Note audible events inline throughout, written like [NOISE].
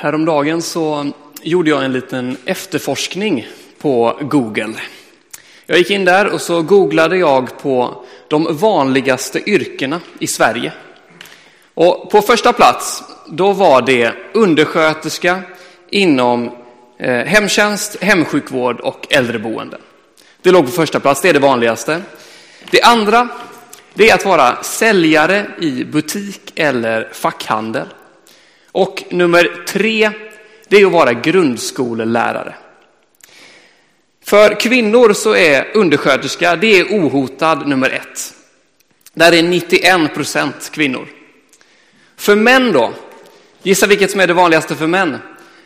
Häromdagen så gjorde jag en liten efterforskning på Google. Jag gick in där och så googlade jag på de vanligaste yrkena i Sverige. Och på första plats, då var det undersköterska inom eh, hemtjänst, hemsjukvård och äldreboende. Det låg på första plats, det är det vanligaste. Det andra, det är att vara säljare i butik eller fackhandel. Och nummer tre, det är att vara grundskolelärare. För kvinnor så är undersköterska, det är ohotad nummer ett. Där är 91 procent kvinnor. För män då? Gissa vilket som är det vanligaste för män?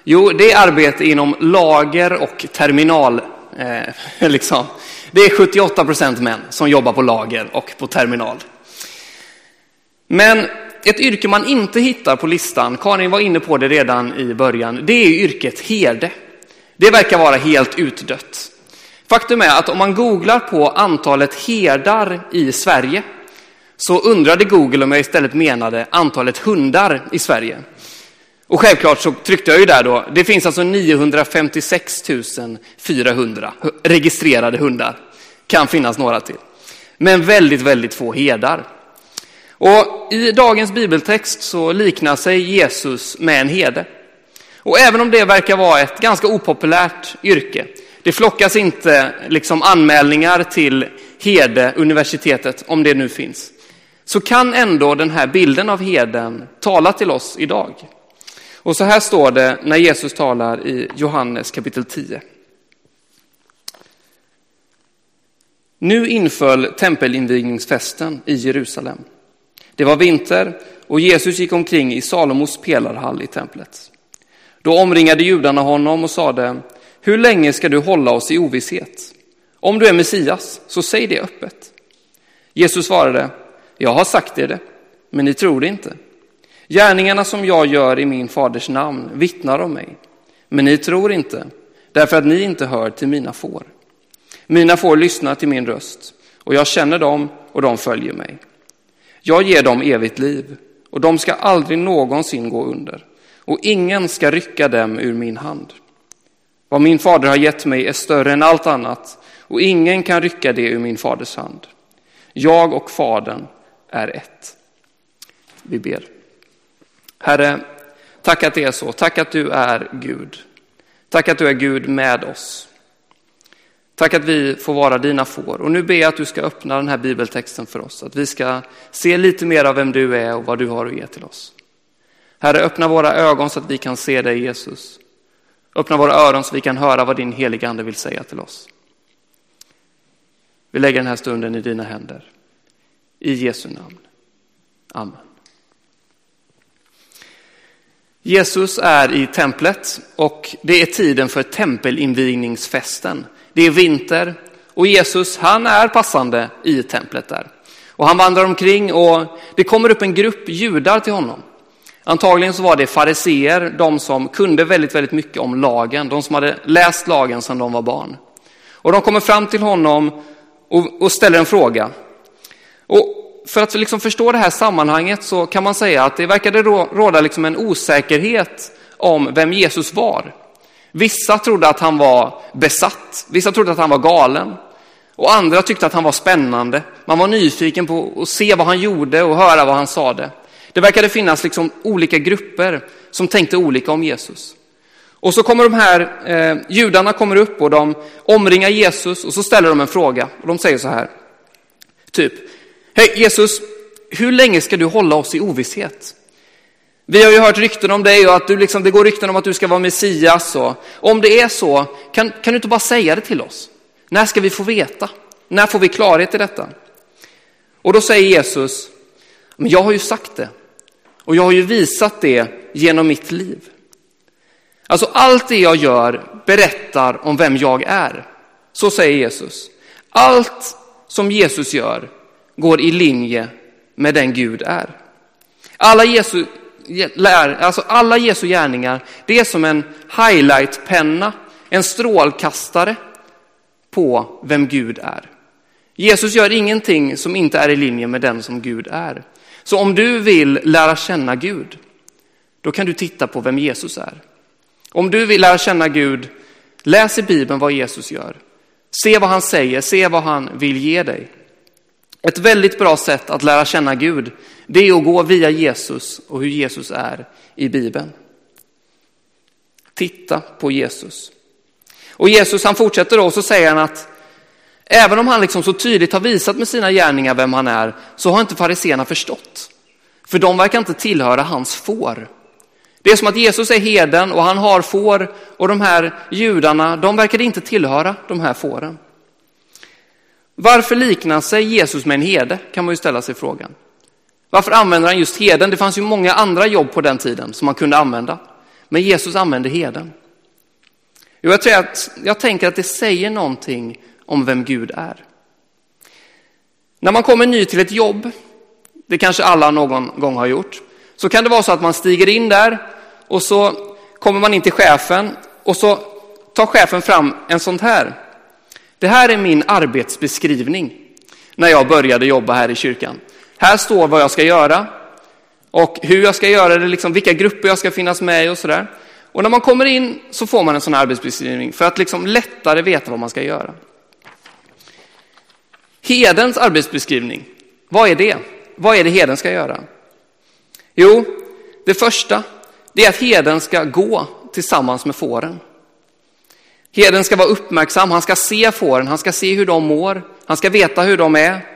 Jo, det är arbete inom lager och terminal. Eh, [LAUGHS] liksom. Det är 78 procent män som jobbar på lager och på terminal. Men ett yrke man inte hittar på listan, Karin var inne på det redan i början, det är yrket herde. Det verkar vara helt utdött. Faktum är att om man googlar på antalet herdar i Sverige så undrade Google om jag istället menade antalet hundar i Sverige. Och självklart så tryckte jag ju där då, det finns alltså 956 400 registrerade hundar. Kan finnas några till. Men väldigt, väldigt få herdar. Och i dagens bibeltext så liknar sig Jesus med en herde. Och även om det verkar vara ett ganska opopulärt yrke, det flockas inte liksom anmälningar till Hede-universitetet, om det nu finns, så kan ändå den här bilden av heden tala till oss idag. Och så här står det när Jesus talar i Johannes kapitel 10. Nu inföll tempelinvigningsfesten i Jerusalem. Det var vinter och Jesus gick omkring i Salomos pelarhall i templet. Då omringade judarna honom och sade, hur länge ska du hålla oss i ovisshet? Om du är Messias, så säg det öppet. Jesus svarade, jag har sagt er det, men ni tror det inte. Gärningarna som jag gör i min faders namn vittnar om mig, men ni tror inte, därför att ni inte hör till mina får. Mina får lyssnar till min röst, och jag känner dem och de följer mig. Jag ger dem evigt liv och de ska aldrig någonsin gå under och ingen ska rycka dem ur min hand. Vad min fader har gett mig är större än allt annat och ingen kan rycka det ur min faders hand. Jag och fadern är ett. Vi ber. Herre, tack att det är så. Tack att du är Gud. Tack att du är Gud med oss. Tack att vi får vara dina får. Och nu ber jag att du ska öppna den här bibeltexten för oss. Att vi ska se lite mer av vem du är och vad du har att ge till oss. Herre, öppna våra ögon så att vi kan se dig Jesus. Öppna våra öron så vi kan höra vad din heliga ande vill säga till oss. Vi lägger den här stunden i dina händer. I Jesu namn. Amen. Jesus är i templet och det är tiden för tempelinvigningsfesten. Det är vinter och Jesus han är passande i templet där. Och han vandrar omkring och det kommer upp en grupp judar till honom. Antagligen så var det fariseer, de som kunde väldigt, väldigt mycket om lagen, de som hade läst lagen sedan de var barn. Och de kommer fram till honom och, och ställer en fråga. Och för att liksom förstå det här sammanhanget så kan man säga att det verkade råda liksom en osäkerhet om vem Jesus var. Vissa trodde att han var besatt, vissa trodde att han var galen och andra tyckte att han var spännande. Man var nyfiken på att se vad han gjorde och höra vad han sade. Det verkade finnas liksom olika grupper som tänkte olika om Jesus. Och så kommer de här eh, judarna kommer upp och de omringar Jesus och så ställer de en fråga och de säger så här. Typ, hej Jesus, hur länge ska du hålla oss i ovisshet? Vi har ju hört rykten om dig och att du liksom, det går rykten om att du ska vara Messias. Och om det är så, kan, kan du inte bara säga det till oss? När ska vi få veta? När får vi klarhet i detta? Och då säger Jesus, men jag har ju sagt det. Och jag har ju visat det genom mitt liv. Alltså allt det jag gör berättar om vem jag är. Så säger Jesus. Allt som Jesus gör går i linje med den Gud är. Alla Jesu lär, alltså alla Jesu gärningar, det är som en highlightpenna, en strålkastare på vem Gud är. Jesus gör ingenting som inte är i linje med den som Gud är. Så om du vill lära känna Gud, då kan du titta på vem Jesus är. Om du vill lära känna Gud, läs i Bibeln vad Jesus gör. Se vad han säger, se vad han vill ge dig. Ett väldigt bra sätt att lära känna Gud, det är att gå via Jesus och hur Jesus är i Bibeln. Titta på Jesus. Och Jesus han fortsätter då och så säger han att även om han liksom så tydligt har visat med sina gärningar vem han är, så har inte fariseerna förstått. För de verkar inte tillhöra hans får. Det är som att Jesus är heden och han har får och de här judarna, de verkar inte tillhöra de här fåren. Varför liknar sig Jesus med en herde kan man ju ställa sig frågan. Varför använder han just heden? Det fanns ju många andra jobb på den tiden som man kunde använda. Men Jesus använde heden. Jo, jag, tror att, jag tänker att det säger någonting om vem Gud är. När man kommer ny till ett jobb, det kanske alla någon gång har gjort, så kan det vara så att man stiger in där och så kommer man in till chefen och så tar chefen fram en sån här. Det här är min arbetsbeskrivning när jag började jobba här i kyrkan. Här står vad jag ska göra och hur jag ska göra det, liksom vilka grupper jag ska finnas med i och sådär. Och när man kommer in så får man en sån här arbetsbeskrivning för att liksom lättare veta vad man ska göra. Hedens arbetsbeskrivning, vad är det? Vad är det heden ska göra? Jo, det första det är att heden ska gå tillsammans med fåren. Heden ska vara uppmärksam, han ska se fåren, han ska se hur de mår, han ska veta hur de är.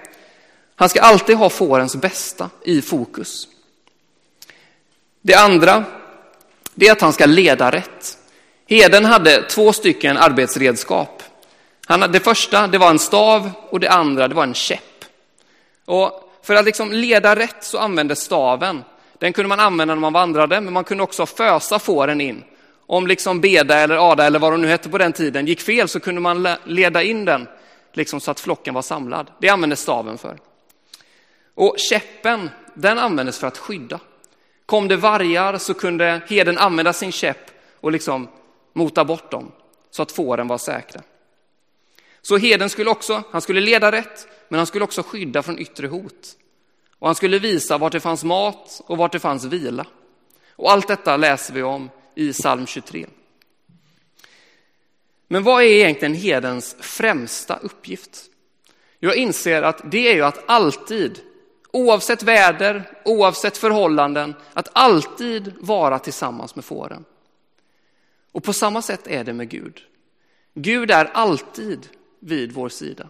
Han ska alltid ha fårens bästa i fokus. Det andra, det är att han ska leda rätt. Heden hade två stycken arbetsredskap. Han, det första, det var en stav och det andra, det var en käpp. Och för att liksom leda rätt så användes staven. Den kunde man använda när man vandrade, men man kunde också fösa fåren in. Om liksom Beda eller Ada eller vad de nu hette på den tiden gick fel så kunde man leda in den liksom så att flocken var samlad. Det användes staven för. Och käppen, den användes för att skydda. Kom det vargar så kunde heden använda sin käpp och liksom mota bort dem så att fåren var säkra. Så heden skulle också, han skulle leda rätt, men han skulle också skydda från yttre hot. Och han skulle visa vart det fanns mat och vart det fanns vila. Och allt detta läser vi om i psalm 23. Men vad är egentligen hedens främsta uppgift? Jag inser att det är ju att alltid, oavsett väder, oavsett förhållanden, att alltid vara tillsammans med fåren. Och på samma sätt är det med Gud. Gud är alltid vid vår sida.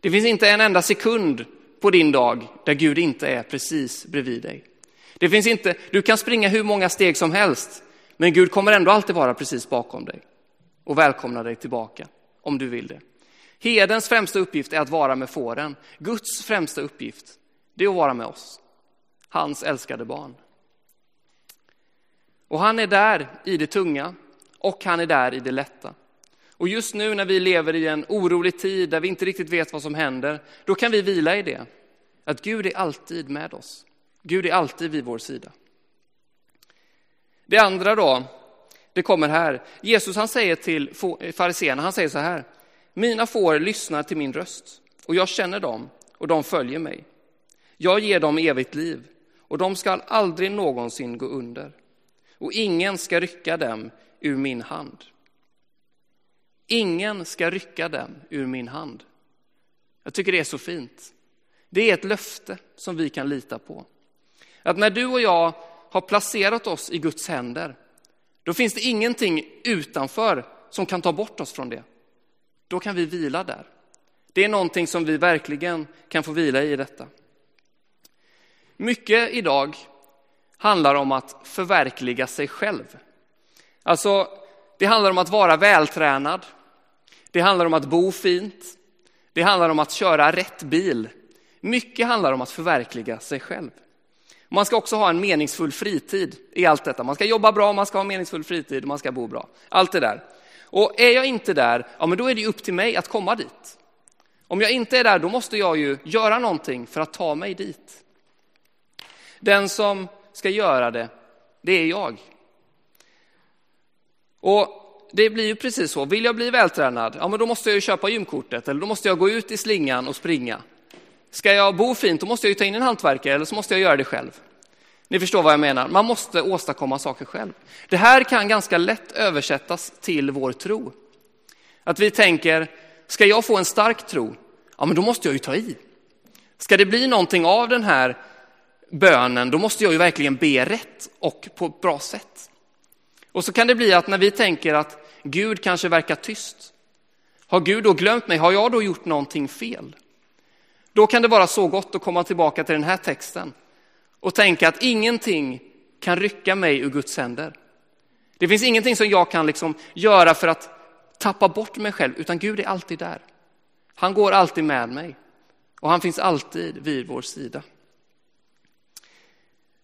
Det finns inte en enda sekund på din dag där Gud inte är precis bredvid dig. Det finns inte, du kan springa hur många steg som helst, men Gud kommer ändå alltid vara precis bakom dig och välkomna dig tillbaka om du vill det. Hedens främsta uppgift är att vara med fåren. Guds främsta uppgift det är att vara med oss, hans älskade barn. Och han är där i det tunga och han är där i det lätta. Och just nu när vi lever i en orolig tid där vi inte riktigt vet vad som händer, då kan vi vila i det. Att Gud är alltid med oss. Gud är alltid vid vår sida. Det andra då, det kommer här. Jesus han säger till fariséerna, han säger så här. Mina får lyssnar till min röst och jag känner dem och de följer mig. Jag ger dem evigt liv och de skall aldrig någonsin gå under och ingen ska rycka dem ur min hand. Ingen ska rycka dem ur min hand. Jag tycker det är så fint. Det är ett löfte som vi kan lita på. Att när du och jag har placerat oss i Guds händer, då finns det ingenting utanför som kan ta bort oss från det. Då kan vi vila där. Det är någonting som vi verkligen kan få vila i detta. Mycket idag handlar om att förverkliga sig själv. Alltså, det handlar om att vara vältränad. Det handlar om att bo fint. Det handlar om att köra rätt bil. Mycket handlar om att förverkliga sig själv. Man ska också ha en meningsfull fritid i allt detta. Man ska jobba bra, man ska ha meningsfull fritid, och man ska bo bra. Allt det där. Och är jag inte där, ja men då är det upp till mig att komma dit. Om jag inte är där, då måste jag ju göra någonting för att ta mig dit. Den som ska göra det, det är jag. Och det blir ju precis så, vill jag bli vältränad, ja men då måste jag ju köpa gymkortet eller då måste jag gå ut i slingan och springa. Ska jag bo fint, då måste jag ju ta in en hantverkare eller så måste jag göra det själv. Ni förstår vad jag menar. Man måste åstadkomma saker själv. Det här kan ganska lätt översättas till vår tro. Att vi tänker, ska jag få en stark tro? Ja, men då måste jag ju ta i. Ska det bli någonting av den här bönen, då måste jag ju verkligen be rätt och på ett bra sätt. Och så kan det bli att när vi tänker att Gud kanske verkar tyst, har Gud då glömt mig? Har jag då gjort någonting fel? Då kan det vara så gott att komma tillbaka till den här texten och tänka att ingenting kan rycka mig ur Guds händer. Det finns ingenting som jag kan liksom göra för att tappa bort mig själv, utan Gud är alltid där. Han går alltid med mig och han finns alltid vid vår sida.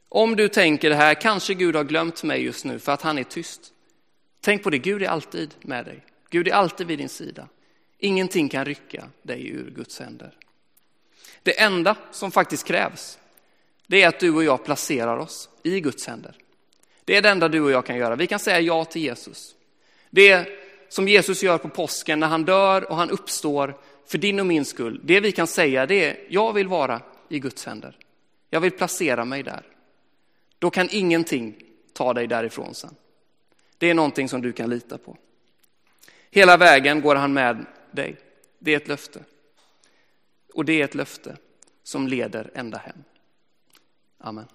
Om du tänker det här, kanske Gud har glömt mig just nu för att han är tyst. Tänk på det, Gud är alltid med dig. Gud är alltid vid din sida. Ingenting kan rycka dig ur Guds händer. Det enda som faktiskt krävs, det är att du och jag placerar oss i Guds händer. Det är det enda du och jag kan göra. Vi kan säga ja till Jesus. Det som Jesus gör på påsken när han dör och han uppstår för din och min skull. Det vi kan säga det är, jag vill vara i Guds händer. Jag vill placera mig där. Då kan ingenting ta dig därifrån sen. Det är någonting som du kan lita på. Hela vägen går han med dig. Det är ett löfte. Och det är ett löfte som leder ända hem. Amen.